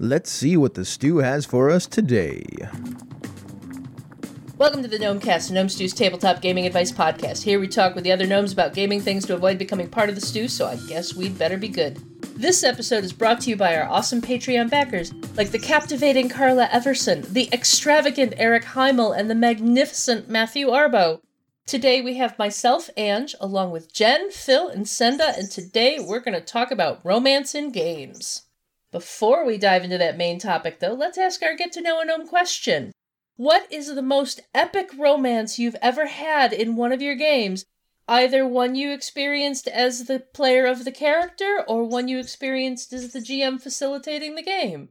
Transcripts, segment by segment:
Let's see what the stew has for us today. Welcome to the Gnomecast, Gnome Stew's tabletop gaming advice podcast. Here we talk with the other gnomes about gaming things to avoid becoming part of the stew, so I guess we'd better be good. This episode is brought to you by our awesome Patreon backers, like the captivating Carla Everson, the extravagant Eric Heimel, and the magnificent Matthew Arbo. Today we have myself, Ange, along with Jen, Phil, and Senda, and today we're going to talk about romance in games. Before we dive into that main topic, though, let's ask our get to know a gnome question. What is the most epic romance you've ever had in one of your games? Either one you experienced as the player of the character or one you experienced as the GM facilitating the game.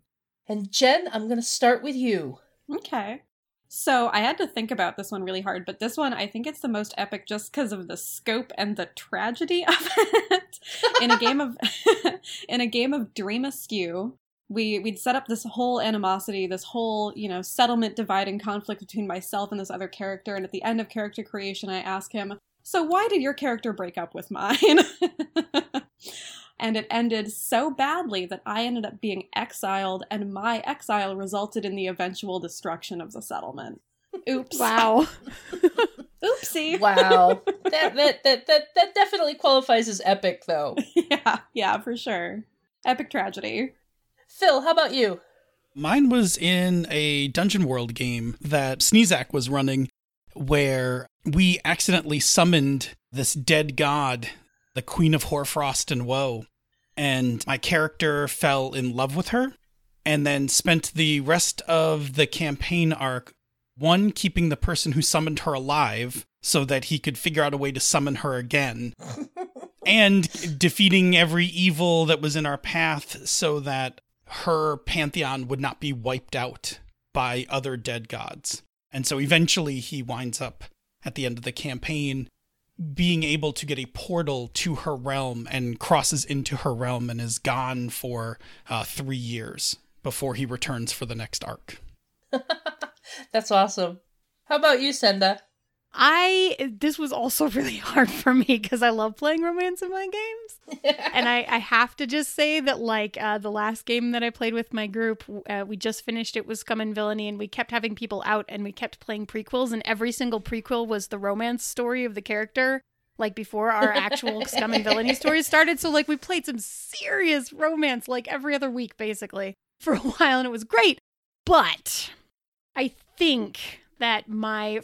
And Jen, I'm going to start with you. Okay. So I had to think about this one really hard, but this one I think it's the most epic just because of the scope and the tragedy of it. in a game of in a game of Dream Askew, we we'd set up this whole animosity, this whole you know settlement divide and conflict between myself and this other character. And at the end of character creation, I ask him, "So why did your character break up with mine?" and it ended so badly that I ended up being exiled, and my exile resulted in the eventual destruction of the settlement. Oops! Wow. Oopsie! Wow. that, that that that that definitely qualifies as epic, though. yeah, yeah, for sure. Epic tragedy. Phil, how about you? Mine was in a Dungeon World game that Sneezak was running where we accidentally summoned this dead god, the Queen of Hoarfrost and Woe. And my character fell in love with her and then spent the rest of the campaign arc one keeping the person who summoned her alive so that he could figure out a way to summon her again and defeating every evil that was in our path so that her pantheon would not be wiped out by other dead gods. And so eventually he winds up at the end of the campaign being able to get a portal to her realm and crosses into her realm and is gone for uh, three years before he returns for the next arc. That's awesome. How about you, Senda? I this was also really hard for me because I love playing romance in my games, and I I have to just say that like uh, the last game that I played with my group, uh, we just finished. It was Scum and Villainy, and we kept having people out, and we kept playing prequels, and every single prequel was the romance story of the character. Like before our actual Scum and Villainy stories started, so like we played some serious romance like every other week basically for a while, and it was great. But I think that my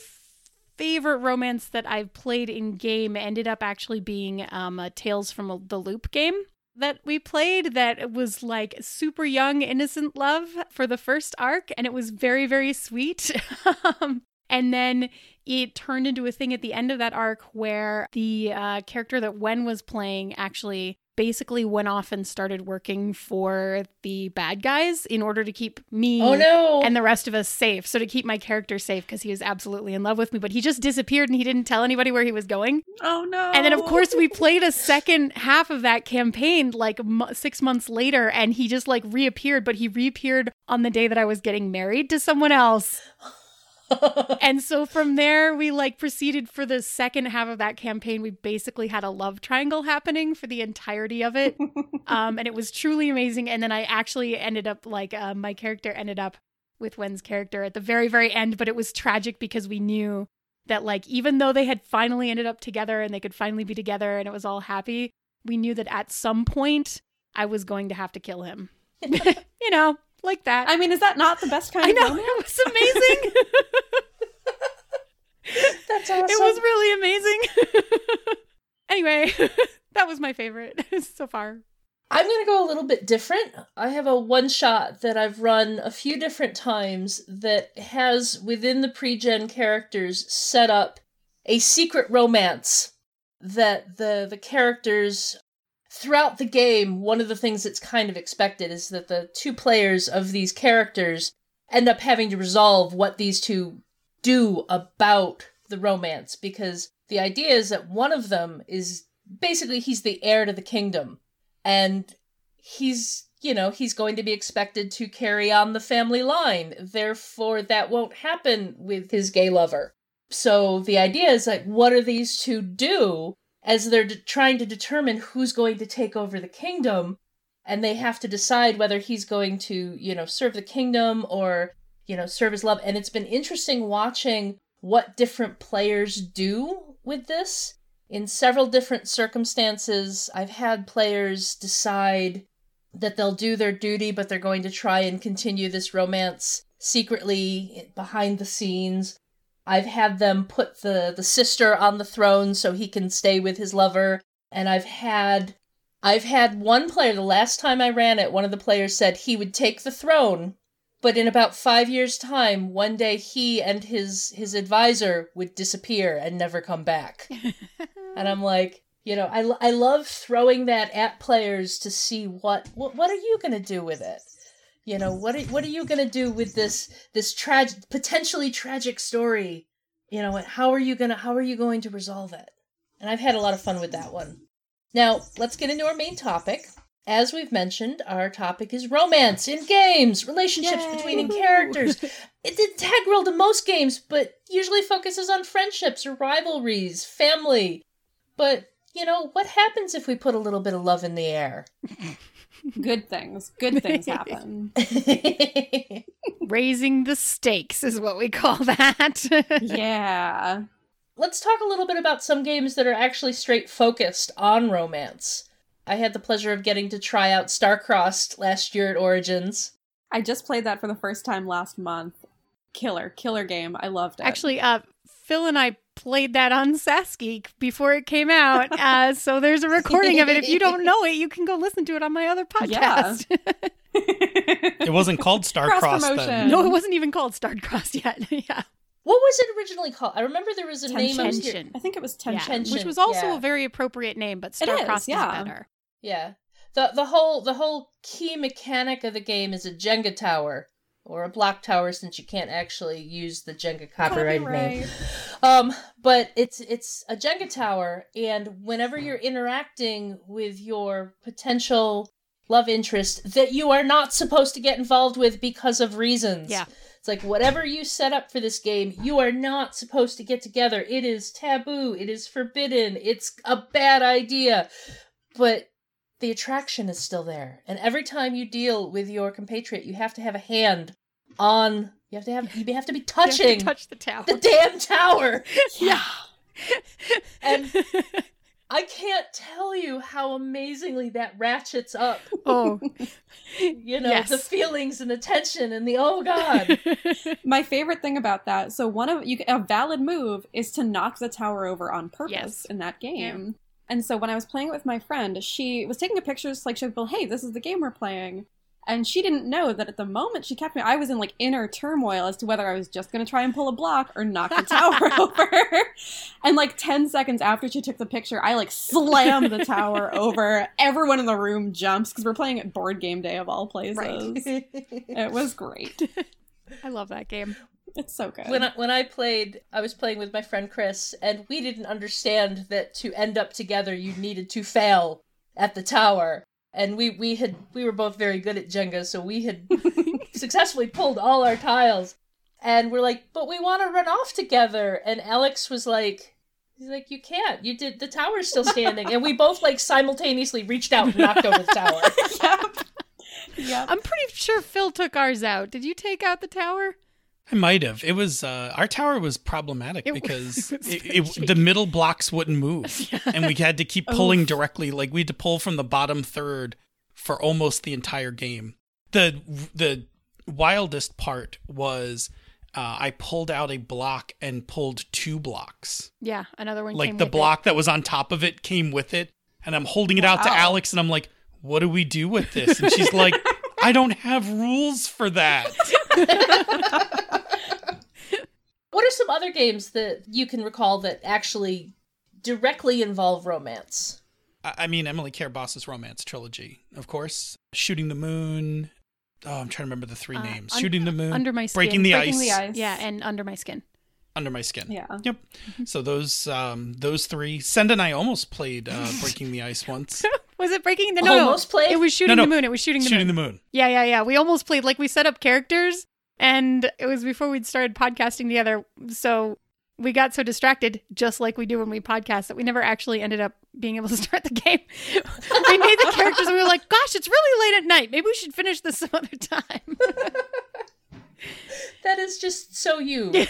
favorite romance that I've played in game ended up actually being um, a Tales from the Loop game that we played that was like super young innocent love for the first arc and it was very very sweet. Um, and then it turned into a thing at the end of that arc where the uh, character that Wen was playing actually basically went off and started working for the bad guys in order to keep me oh, no. and the rest of us safe. So to keep my character safe because he was absolutely in love with me, but he just disappeared and he didn't tell anybody where he was going. Oh no. And then of course we played a second half of that campaign like m- 6 months later and he just like reappeared, but he reappeared on the day that I was getting married to someone else. And so from there we like proceeded for the second half of that campaign. We basically had a love triangle happening for the entirety of it. Um, and it was truly amazing. And then i actually ended up like uh, my character ended up with wen's character at the very very end but it was tragic because we knew that like even though they had finally ended up together and they could finally be together and it was all happy we knew that at some point i was going to have to kill him. You know like that. I mean, is that not the best kind I of know romance? it was amazing. That's awesome. It was really amazing. anyway, that was my favorite so far. I'm going to go a little bit different. I have a one shot that I've run a few different times that has within the pre-gen characters set up a secret romance that the the characters throughout the game, one of the things that's kind of expected is that the two players of these characters end up having to resolve what these two do about the romance because the idea is that one of them is basically he's the heir to the kingdom and he's you know he's going to be expected to carry on the family line. Therefore that won't happen with his gay lover. So the idea is like what are these two do as they're de- trying to determine who's going to take over the kingdom and they have to decide whether he's going to, you know, serve the kingdom or, you know, serve his love. And it's been interesting watching what different players do with this. In several different circumstances, I've had players decide that they'll do their duty, but they're going to try and continue this romance secretly behind the scenes. I've had them put the, the sister on the throne so he can stay with his lover. And I've had I've had one player, the last time I ran it, one of the players said he would take the throne, but in about five years' time, one day he and his his advisor would disappear and never come back. and I'm like, you know, I, I love throwing that at players to see what what, what are you going to do with it? You know, what are, what are you going to do with this this tragic potentially tragic story? You know, how are you going to how are you going to resolve it? And I've had a lot of fun with that one. Now, let's get into our main topic. As we've mentioned, our topic is romance in games, relationships Yay! between characters. It's integral to most games, but usually focuses on friendships or rivalries, family. But, you know, what happens if we put a little bit of love in the air? Good things. Good things happen. Raising the stakes is what we call that. yeah. Let's talk a little bit about some games that are actually straight focused on romance. I had the pleasure of getting to try out Starcrossed last year at Origins. I just played that for the first time last month. Killer, killer game. I loved it. Actually, uh, Phil and I played that on Sasky before it came out. Uh, so there's a recording of it. If you don't know it, you can go listen to it on my other podcast. It wasn't called Starcross Cross-promotion. then. no, it wasn't even called Starcross yet. yeah. What was it originally called? I remember there was a name I was hear- Tension. I think it was Yeah, tension. Tension. Which was also yeah. a very appropriate name, but It is, Starcross yeah. is better. Yeah. The the whole the whole key mechanic of the game is a Jenga tower or a block tower since you can't actually use the Jenga copyrighted name. Um but it's it's a Jenga tower and whenever you're interacting with your potential love interest that you are not supposed to get involved with because of reasons. Yeah. It's like whatever you set up for this game, you are not supposed to get together. It is taboo. It is forbidden. It's a bad idea. But the attraction is still there. And every time you deal with your compatriot, you have to have a hand on you have to have you have to be You have to touching touch the tower. the damn tower. Yeah. And I can't tell you how amazingly that ratchets up, oh, you know, Yes. the feelings and the tension and the oh god. My favorite thing about that, so one of you a valid move is to knock the tower over on purpose Yes. in that game. And so when I was playing it with my friend, she was taking a picture just like she was, well, hey, this is the game we're playing. And she didn't know that at the moment she kept me, I was in like inner turmoil as to whether I was just going to try and pull a block or knock the tower over. And like 10 seconds after she took the picture, I like slammed the tower over. Everyone in the room jumps because we're playing at board game day of all places. Right. It was great. I love that game. It's so good. when I, when I played, I was playing with my friend Chris, and we didn't understand that to end up together, you needed to fail at the tower. And we we had we were both very good at Jenga, so we had successfully pulled all our tiles. And we're like, but we want to run off together. And Alex was like, he's like, you can't. You did the tower's still standing. and we both like simultaneously reached out and knocked over the tower. yep. Yep. I'm pretty sure Phil took ours out. Did you take out the tower? I might have. It was uh, our tower was problematic It because was it, it, the middle blocks wouldn't move, and we had to keep pulling directly. Like we had to pull from the bottom third for almost the entire game. the The wildest part was uh, I pulled out a block and pulled two blocks. Yeah, another one. Like came the with it. block that was on top of it came with it, and I'm holding it out to Alex, and I'm like, "What do we do with this?" And she's like, "I don't have rules for that." What are some other games that you can recall that actually directly involve romance? I I mean, Emily Care Boss's romance trilogy, of course. Shooting the Moon. Oh, I'm trying to remember the three Uh, names. un- Shooting the Moon. Under My Skin. Breaking the Breaking Ice. the ice. Yeah, and under my skin. Under My Skin. Yeah. Yep. So those um those three. Send and I almost played uh, Breaking the Ice once. Was it breaking the oh, no? Almost no, played? It was shooting No, the moon. It was shooting the Shooting moon. the Moon. Yeah, yeah, yeah. We almost played like we set up characters, and it was before we'd started podcasting together. So we got so distracted, just like we do when we podcast, that we never actually ended up being able to start the game. we made the characters and we were like, gosh, it's really late at night. Maybe we should finish this some other time. That is just so you.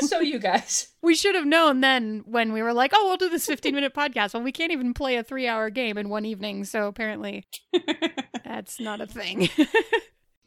So you guys. we should have known then when we were like, oh, we'll do this 15 minute podcast. Well, we can't even play a three hour game in one evening. So apparently that's not a thing.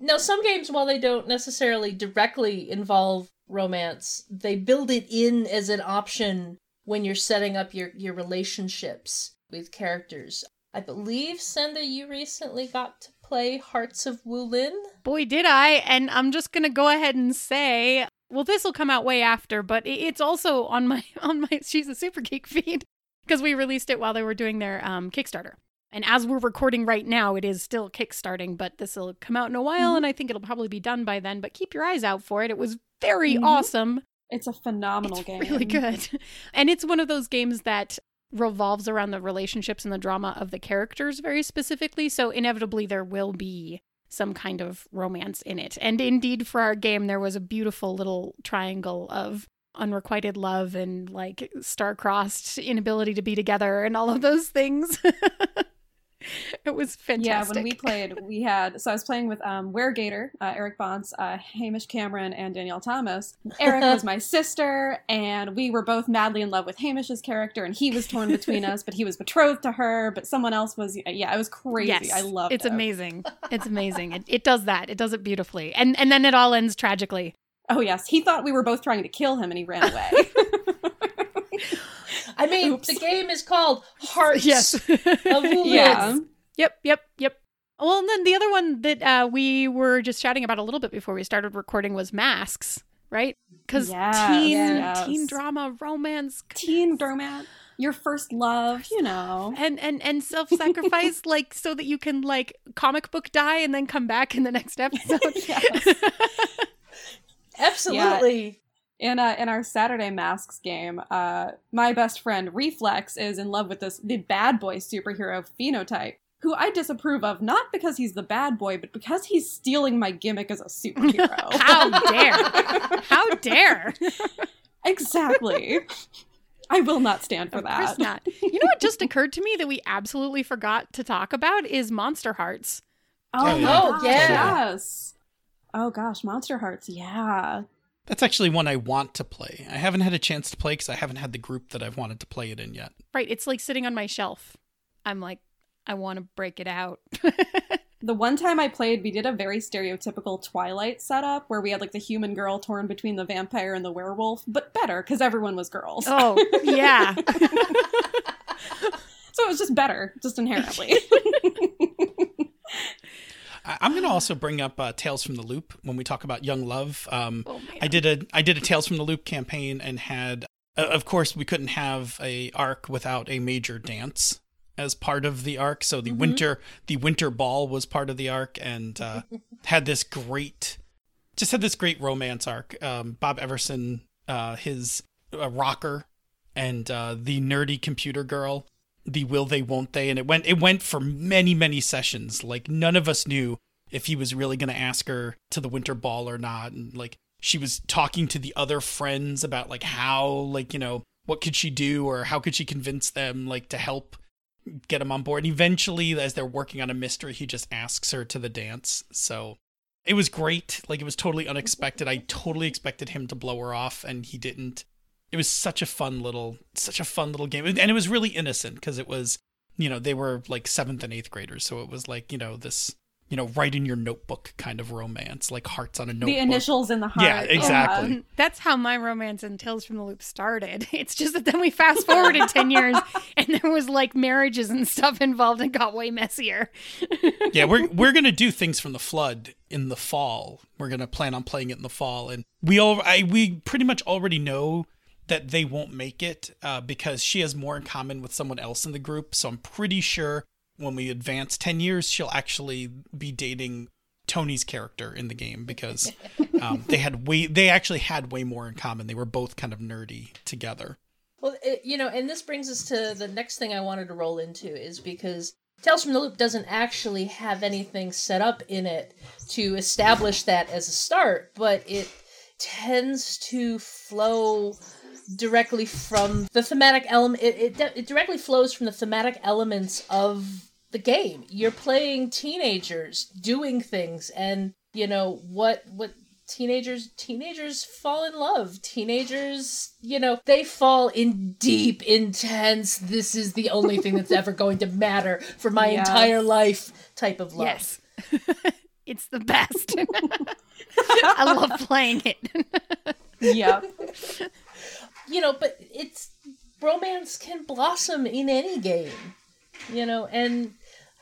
Now, some games, while they don't necessarily directly involve romance, they build it in as an option when you're setting up your, your relationships with characters. I believe, Senda, you recently got to play Hearts of Wulin. Boy, did I. And I'm just going to go ahead and say, well, this will come out way after, but it's also on my, on my, she's a super geek feed because we released it while they were doing their um, Kickstarter. And as we're recording right now, it is still kickstarting, but this will come out in a while, and I think it'll probably be done by then. But keep your eyes out for it. It was very Mhm. awesome. It's a phenomenal It's game. really good. And it's one of those games that revolves around the relationships and the drama of the characters very specifically. So inevitably there will be some kind of romance in it. And indeed for our game there was a beautiful little triangle of unrequited love and like star-crossed inability to be together and all of those things. it was fantastic. Yeah, when we played, we had so I was playing with um, Weregator, uh, Eric Bontz, uh, Hamish Cameron, and Danielle Thomas. Eric was my sister, and we were both madly in love with Hamish's character, and he was torn between us, but he was betrothed to her, but someone else was. Yeah, it was crazy. Yes, I love it. It's it. amazing. It's amazing. It, it does that. It does it beautifully. And and then it all ends tragically. Oh yes, he thought we were both trying to kill him, and he ran away. I mean, Oops. the game is called Hearts Yes. of yeah. Yep, yep, yep. Well, and then the other one that uh, we were just chatting about a little bit before we started recording was masks, right? Because Yes, teen yes. teen drama, romance, Teen romance, your first love, you know. and and and self sacrifice, like so that you can like comic book die and then come back in the next episode. Yes. Absolutely. In uh, in our Saturday Masks game, uh, my best friend Reflex is in love with this the bad boy superhero phenotype, who I disapprove of not because he's the bad boy, but because he's stealing my gimmick as a superhero. How dare! How dare! exactly. I will not stand for Of course that. not. You know what just occurred to me that we absolutely forgot to talk about is Monster Hearts. Oh, Oh, yeah. Oh, yeah. yes. Oh gosh, Monster Hearts, yeah. That's actually one I want to play. I haven't had a chance to play because I haven't had the group that I've wanted to play it in yet. Right, it's like sitting on my shelf. I'm like, I want to break it out. The one time I played, we did a very stereotypical Twilight setup where we had like the human girl torn between the vampire and the werewolf, but better because everyone was girls. oh, yeah. So it was just better, just inherently. I'm going to also bring up uh, Tales from the Loop when we talk about young love. Um, Oh. I did a I did a Tales from the Loop campaign and had, uh, of course, we couldn't have a arc without a major dance as part of the arc. So the winter the winter ball was part of the arc and uh, had this great, just had this great romance arc. Um, Bob Everson, uh, his uh, rocker, and uh, the nerdy computer girl. The will they won't they and it went it went for many many sessions. Like none of us knew if he was really going to ask her to the winter ball or not and like she was talking to the other friends about like how like you know what could she do or how could she convince them like to help get him on board. And eventually as they're working on a mystery he just asks her to the dance. So it was great. Like it was totally unexpected. I totally expected him to blow her off and he didn't it was such a fun little such a fun little game and it was really innocent because it was you know they were like seventh and eighth graders so it was like you know this you know write in your notebook kind of romance like hearts on a notebook the initials in the heart. Yeah, exactly. Um, that's how my romance and Tales from the Loop started. It's just that then we fast forwarded 10 years and there was like marriages and stuff involved and got way messier. yeah, we're we're gonna do things from the flood in the fall. We're gonna plan on playing it in the fall, and we all I we pretty much already know that they won't make it uh, because she has more in common with someone else in the group. So I'm pretty sure when we advance ten years, she'll actually be dating Tony's character in the game because um, they had way they actually had way more in common. They were both kind of nerdy together. Well, it, you know, and this brings us to the next thing I wanted to roll into is because Tales from the Loop doesn't actually have anything set up in it to establish that as a start, but it tends to flow directly from the thematic element. It, it, it directly flows from the thematic elements of the game. You're playing teenagers doing things, and you know what what teenagers teenagers fall in love teenagers you know they fall in deep intense this is the only thing that's ever going to matter for my yes. entire life type of love yes it's the best i love playing it yep you know but it's romance can blossom in any game you know and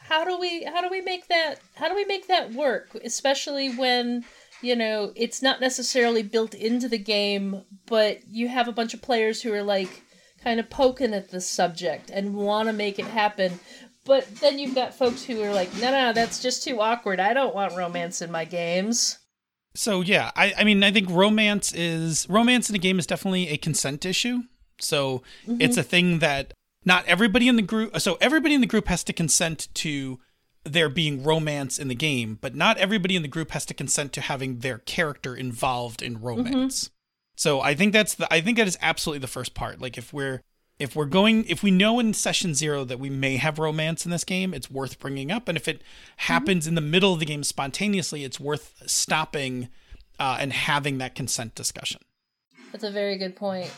how do we how do we make that how do we make that work especially when you know, it's not necessarily built into the game, but you have a bunch of players who are like kind of poking at the subject and want to make it happen. But then you've got folks who are like, no, no, that's just too awkward. I don't want romance in my games. So yeah, I, I mean, I think romance is romance in a game is definitely a consent issue. So mm-hmm. it's a thing that not everybody in the group. So everybody in the group has to consent to there being romance in the game, but not everybody in the group has to consent to having their character involved in romance. Mm-hmm. So I think that's the I think that is absolutely the first part. Like if we're if we're going if we know in session 0 that we may have romance in this game, it's worth bringing up and if it happens mm-hmm. in the middle of the game spontaneously, it's worth stopping uh, and having that consent discussion. That's a very good point.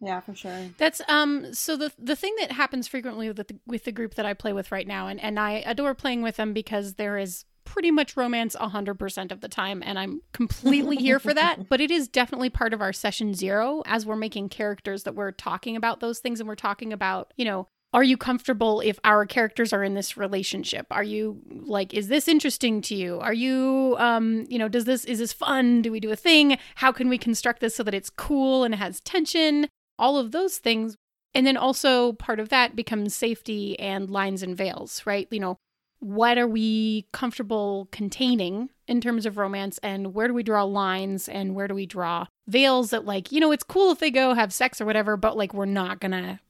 Yeah, for sure. That's um so the the thing that happens frequently with the with the group that I play with right now and and I adore playing with them because there is pretty much romance 100% of the time and I'm completely here for that, but it is definitely part of our session 0 as we're making characters that we're talking about those things and we're talking about, you know, are you comfortable if our characters are in this relationship? Are you like is this interesting to you? Are you um you know does this is this fun? Do we do a thing? How can we construct this so that it's cool and it has tension? All of those things. And then also part of that becomes safety and lines and veils, right? You know, what are we comfortable containing in terms of romance and where do we draw lines and where do we draw veils that like you know it's cool if they go have sex or whatever but like we're not gonna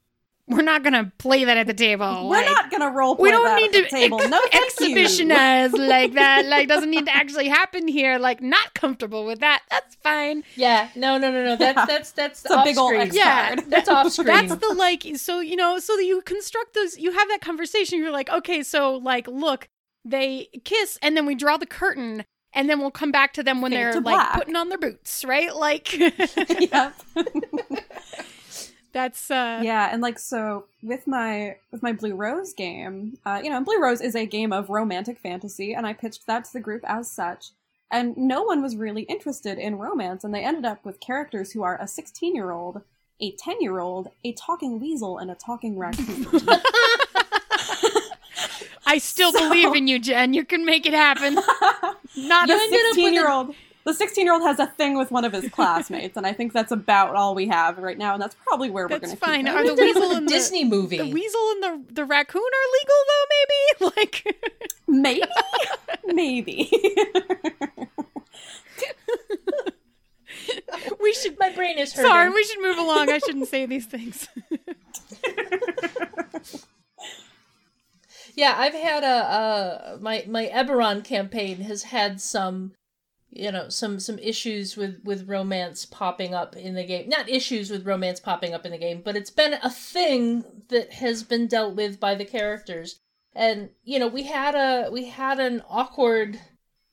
we're not gonna play that at the table. We're like, not gonna role play. We don't need to table. Ex- no, exhibitionize like that. Like doesn't need to actually happen here. Like not comfortable with that. That's fine. Yeah. No. No. No. No. That's that's that's a big old X yeah. That's off screen. That's the like. So you know. So that you construct those. You have that conversation. You're like, okay. So like, look, they kiss, and then we draw the curtain. And then we'll come back to them when Fade they're like black. putting on their boots, right? Like, yep. That's uh Yeah, and like so with my with my Blue Rose game, uh, you know, Blue Rose is a game of romantic fantasy, and I pitched that to the group as such. And no one was really interested in romance, and they ended up with characters who are a 16 year old, a 10 year old, a talking weasel, and a talking raccoon. I still so, believe in you, Jen. You can make it happen. Not a 16 year old the 16 year old has a thing with one of his classmates, and I think that's about all we have right now, and that's probably where we're going to fine. Keep Are the weasel and Disney movie? The weasel and the the raccoon are legal though? Maybe like maybe maybe. we should. My brain is hurting. Sorry, we should move along. I shouldn't say these things. yeah, I've had a, a my my Eberron campaign has had some you know some some issues with with romance popping up in the game. Not issues with romance popping up in the game but it's been a thing that has been dealt with by the characters. And you know we had a we had an awkward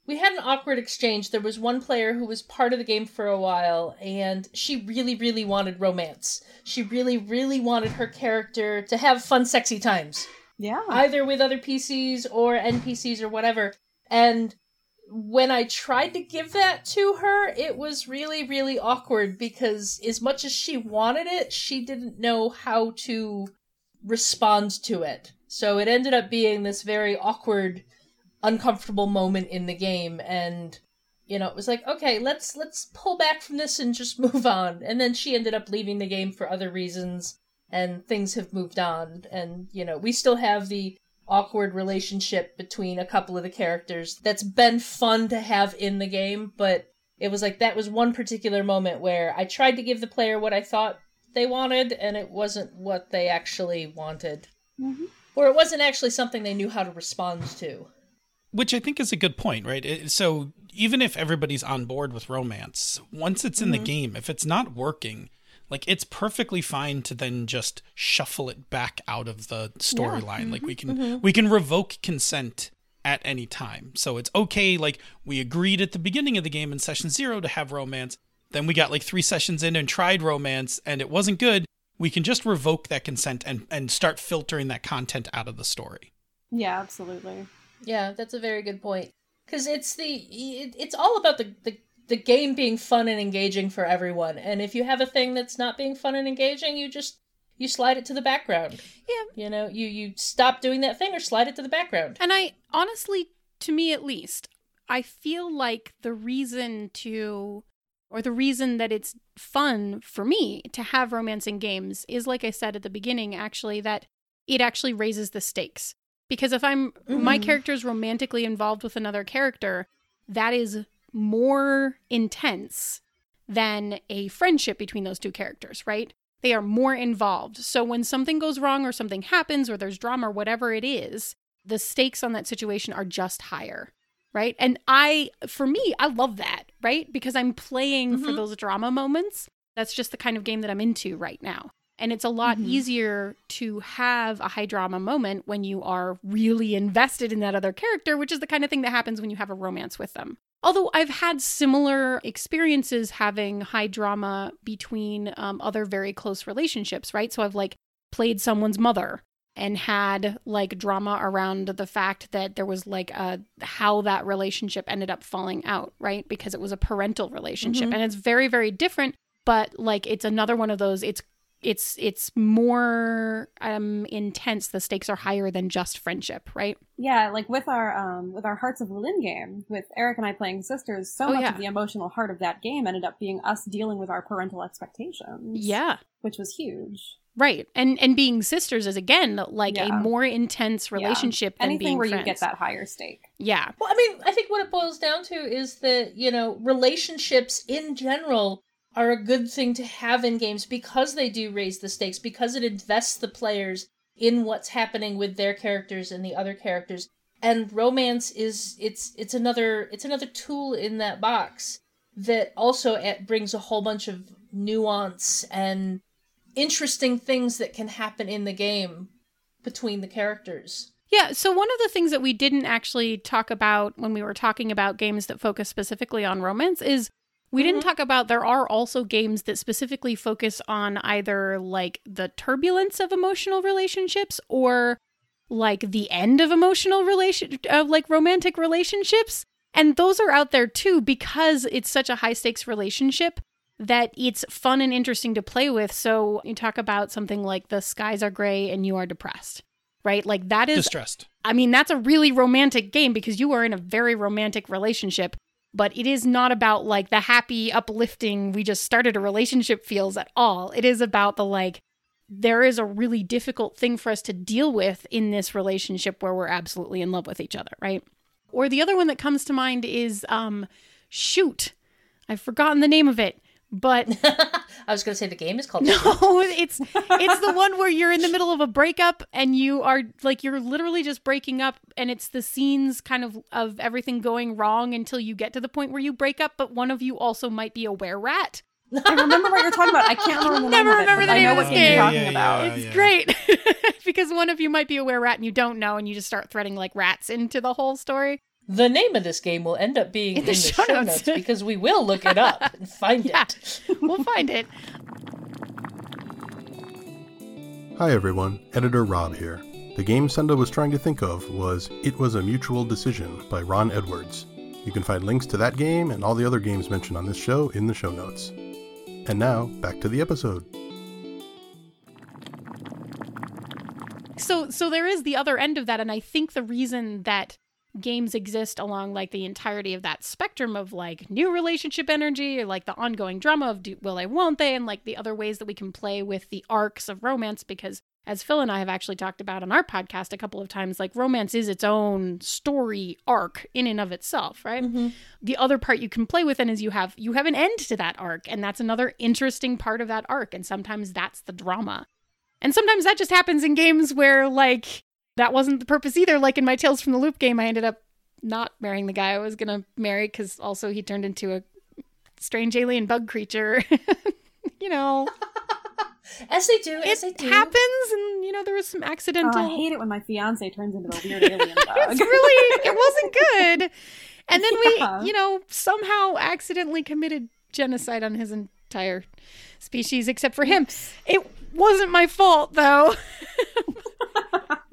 we had an awkward exchange. There was one player who was part of the game for a while and she really really wanted romance. She really really wanted her character to have fun sexy times. Yeah. Either with other pcs or npcs or whatever. And when I tried to give that to her, it was really, really awkward because as much as she wanted it, she didn't know how to respond to it. So it ended up being this very awkward, uncomfortable moment in the game and you know, it was like, okay, let's let's pull back from this and just move on. And then she ended up leaving the game for other reasons and things have moved on and you know, we still have the awkward relationship between a couple of the characters that's been fun to have in the game, but it was like that was one particular moment where I tried to give the player what I thought they wanted, and it wasn't what they actually wanted. Mm-hmm. Or it wasn't actually something they knew how to respond to. Which I think is a good point, right? So even if everybody's on board with romance, once it's in mm-hmm. the game, if it's not working, like it's perfectly fine to then just shuffle it back out of the storyline. Like we mm-hmm. can mm-hmm. we can revoke consent at any time. So it's okay like we agreed at the beginning of the game in session 0 to have romance. Then we got like 3 sessions in and tried romance and it wasn't good. We can just revoke that consent and and start filtering that content out of the story. Yeah, absolutely. Yeah, that's a very good point. Because it's the it, it's all about the, the the game being fun and engaging for everyone. And if you have a thing that's not being fun and engaging, you just you slide it to the background. Yeah. You know, you you stop doing that thing or slide it to the background. And I honestly, to me at least, I feel like the reason to, or the reason that it's fun for me to have romance in games is, like I said at the beginning, actually, that it actually raises the stakes. Because if I'm, my Mhm. character is romantically involved with another character, that is more intense than a friendship between those two characters, right? They are more involved. So when something goes wrong or something happens or there's drama or whatever it is, the stakes on that situation are just higher, right? And I, for me, I love that, right? Because I'm playing for Mhm. those drama moments. That's just the kind of game that I'm into right now. And it's a lot Mhm. easier to have a high drama moment when you are really invested in that other character, which is the kind of thing that happens when you have a romance with them. Although I've had similar experiences having high drama between um, other very close relationships, right? So I've like played someone's mother and had like drama around the fact that there was like a how that relationship ended up falling out, right? Because it was a parental relationship Mhm. and it's very very different, but like it's another one of those it's it's it's more um intense the stakes are higher than just friendship right Yeah, like with our um with our Hearts of Wulin game, with Eric and I playing sisters, so Oh, much yeah. of the emotional heart of that game ended up being us dealing with our parental expectations. yeah Which was huge. right and and being sisters is again like a more intense relationship than Anything being where friends. you get that higher stake. yeah Well, I mean, I think what it boils down to is that, you know, relationships in general are a good thing to have in games because they do raise the stakes, because it invests the players in what's happening with their characters and the other characters. And romance is it's it's another it's another tool in that box that also brings a whole bunch of nuance and interesting things that can happen in the game between the characters. Yeah, so one of the things that we didn't actually talk about when we were talking about games that focus specifically on romance is we didn't Mhm. talk about there are also games that specifically focus on either like the turbulence of emotional relationships or like the end of emotional relation of like romantic relationships. And those are out there too because it's such a high stakes relationship that it's fun and interesting to play with. So you talk about something like the skies are gray and you are depressed. Right? Like that is Distressed. I mean, that's a really romantic game because you are in a very romantic relationship, but it is not about like the happy, uplifting, we just started a relationship feels at all. It is about the like, there is a really difficult thing for us to deal with in this relationship where we're absolutely in love with each other, right? Or the other one that comes to mind is um shoot. I've forgotten the name of it, but I was going to say the game is called no, it's it's the one where you're in the middle of a breakup and you are like you're literally just breaking up and it's the scenes kind of of everything going wrong until you get to the point where you break up, but one of you also might be a were rat. I remember what you're talking about. I can't remember the Never name remember of it, the but I name know of what this game you're talking Yeah, about. yeah, It's yeah. great because one of you might be a were rat and you don't know and you just start threading like rats into the whole story. The name of this game will end up being in the, show, notes. because we will look it up and find Yeah. it. We'll find it. Hi everyone, Editor Rob here. The game Senda was trying to think of was It Was a Mutual Decision by Ron Edwards. You can find links to that game and all the other games mentioned on this show in the show notes. And now, back to the episode. so so there is the other end of that and i think the reason that games exist along like the entirety of that spectrum of like new relationship energy or like the ongoing drama of do, will they won't they and like the other ways that we can play with the arcs of romance because as phil and i have actually talked about on our podcast a couple of times like romance is its own story arc in and of itself right? Mm-hmm. The other part you can play with then is you have you have an end to that arc and that's another interesting part of that arc and sometimes that's the drama. And sometimes that just happens in games where like that wasn't the purpose either like in my tales from the loop game i ended up not marrying the guy i was gonna marry because also he turned into a strange alien bug creature you know As they do, as they It do. happens, and you know there was some Oh, accidental. I hate it when my fiance turns into a weird alien dog. it's really it wasn't good. And then Yeah. we, you know, somehow accidentally committed genocide on his entire species except for him. It wasn't my fault though.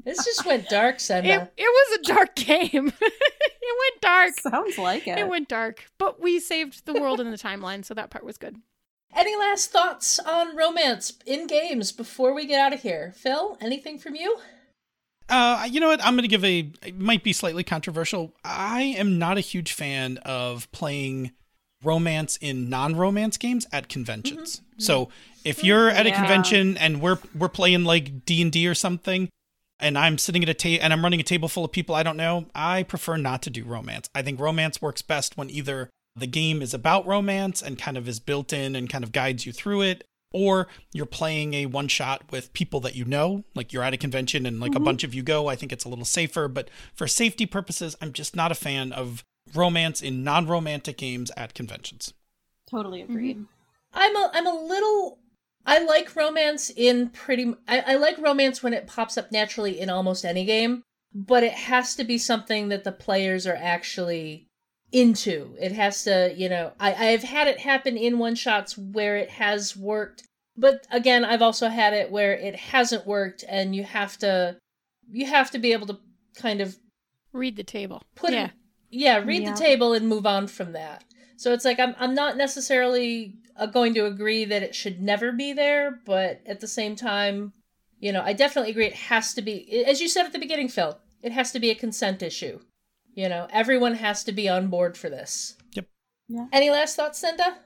This just went dark, It Senda. it was a dark game. it went dark. Sounds like it. It went dark, but we saved the world in the timeline, so that part was good. Any last thoughts on romance in games before we get out of here? Phil, anything from you? Uh, you know what? I'm going to give a. It might be slightly controversial. I am not a huge fan of playing romance in non-romance games at conventions. So if you're at a Yeah. convention and we're we're playing like D and D or something, and I'm sitting at a table and I'm running a table full of people I don't know, I prefer not to do romance. I think romance works best when either the game is about romance and kind of is built in and kind of guides you through it, or you're playing a one shot with people that you know, like you're at a convention and like a mm-hmm. bunch of you go. I think it's a little safer, but for safety purposes, I'm just not a fan of romance in non romantic games at conventions. Totally mm-hmm. agreed. I'm a I'm a little I like romance in pretty I, I like romance when it pops up naturally in almost any game, but it has to be something that the players are actually into. It has to, you know, I, I've had it happen in one shots where it has worked, but again, I've also had it where it hasn't worked and you have to you have to be able to kind of Read the table. put yeah. it yeah read Yeah. the table and move on from that so it's like i'm, I'm not necessarily uh, going to agree that it should never be there but at the same time you know i definitely agree it has to be as you said at the beginning phil it has to be a consent issue you know everyone has to be on board for this Yep. Yeah. any last thoughts senda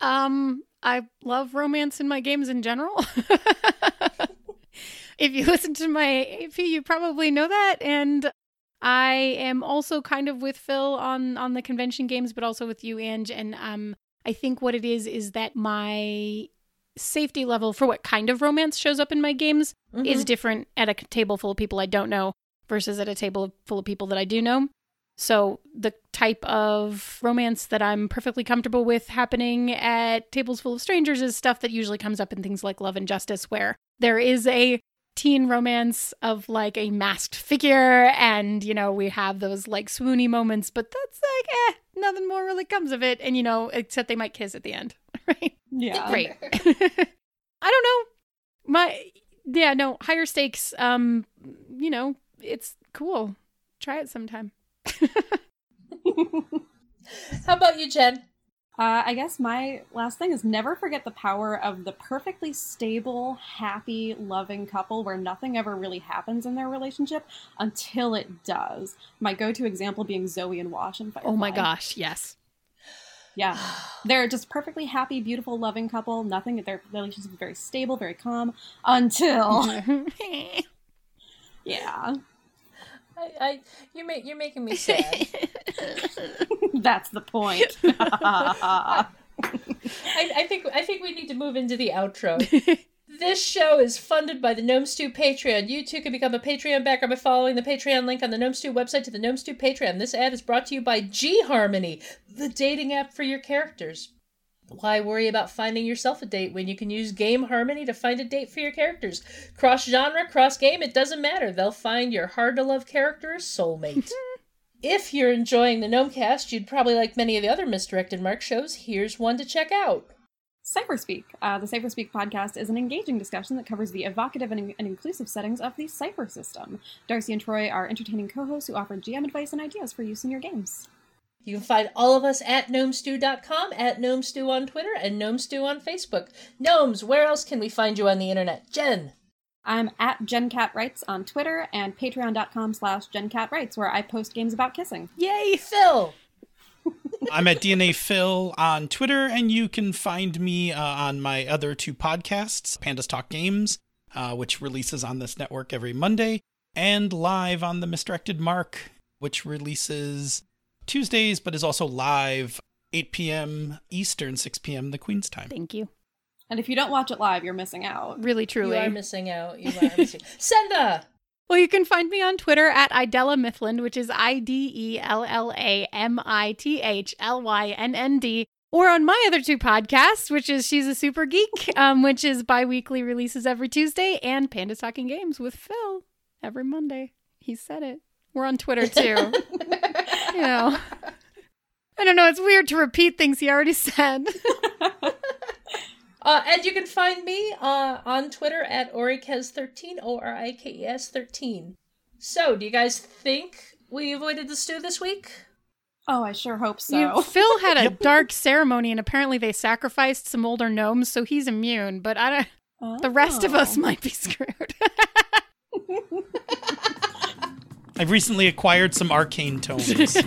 Um, I love romance in my games in general. if you listen to my AP, you probably know that. And I am also kind of with Phil on on the convention games, but also with you, Ange. And um, I think what it is is that my safety level for what kind of romance shows up in my games is different at a table full of people I don't know versus at a table full of people that I do know. So the type of romance that I'm perfectly comfortable with happening at tables full of strangers is stuff that usually comes up in things like Love and Justice, where there is a teen romance of like a masked figure, and you know we have those like swoony moments, but that's like eh, nothing more really comes of it, and you know except they might kiss at the end, right? Yeah. Great. I don't know. My yeah, no, higher stakes. Um, you know, it's cool. Try it sometime. how about you jen Uh, I guess my last thing is never forget the power of the perfectly stable, happy, loving couple where nothing ever really happens in their relationship until it does. My go-to example being Zoe and Wash and Firefly. Oh my gosh, yes. Yeah, they're just perfectly happy, beautiful, loving couple. Nothing. Their relationship is very stable, very calm until yeah. I, I you make you're making me sad That's the point. I, I think I think we need to move into the outro. this show is funded by the Gnome Stew Patreon. You too can become a Patreon backer by following the Patreon link on the Gnome Stew website to the Gnome Stew Patreon. This ad is brought to you by G Harmony, the dating app for your characters. Why worry about finding yourself a date when you can use Game Harmony to find a date for your characters? Cross genre, cross game, it doesn't matter. They'll find your hard to love character soulmate. If you're enjoying the Gnomecast, you'd probably like many of the other Misdirected Mark shows. Here's one to check out. Cypherspeak. Uh, the Cypherspeak podcast is an engaging discussion that covers the evocative and, and inclusive settings of the Cypher system. Darcy and Troy are entertaining co-hosts who offer GM advice and ideas for use in your games. You can find all of us at gnomestew.com, at gnomestew on Twitter, and gnomestew on Facebook. Gnomes, where else can we find you on the internet? Jen. I'm at JenCatWrites on Twitter and patreon.com slash JenCatWrites where I post games about kissing. Yay, Phil. I'm at DNA Phil on Twitter, and you can find me uh, on my other two podcasts, Pandas Talk Games, uh, which releases on this network every Monday, and live on the Misdirected Mark, which releases Tuesdays, but is also live 8 p.m. Eastern, 6 p.m. the Queen's time. Thank you. And if you don't watch it live, you're missing out. Really, truly. You are missing out. You are missing. Senda. Well, you can find me on Twitter at Idella Mithlynnd, which is I D E L L A M I T H L Y N N D. or on my other two podcasts, which is She's a Super Geek, um, which is bi weekly releases every Tuesday, and Panda Talking Games with Phil every Monday. He said it. We're on Twitter too. you know. I don't know. It's weird to repeat things he already said. Uh, and you can find me uh, on Twitter at Orikes13, O R I K E S 13. So, do you guys think we avoided the stew this week? Oh, I sure hope so. You, Phil had a dark ceremony, and apparently they sacrificed some older gnomes, so he's immune. But I don't. Oh. The rest of us might be screwed. I've recently acquired some arcane tomes.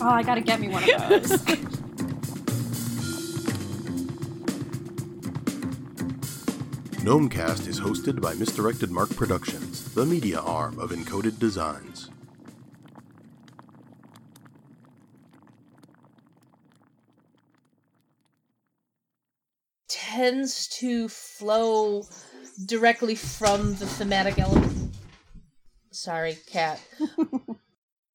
Oh, I gotta get me one of those. Gnomecast is hosted by Misdirected Mark Productions, the media arm of Encoded Designs. Tends to flow directly from the thematic element. Sorry, cat.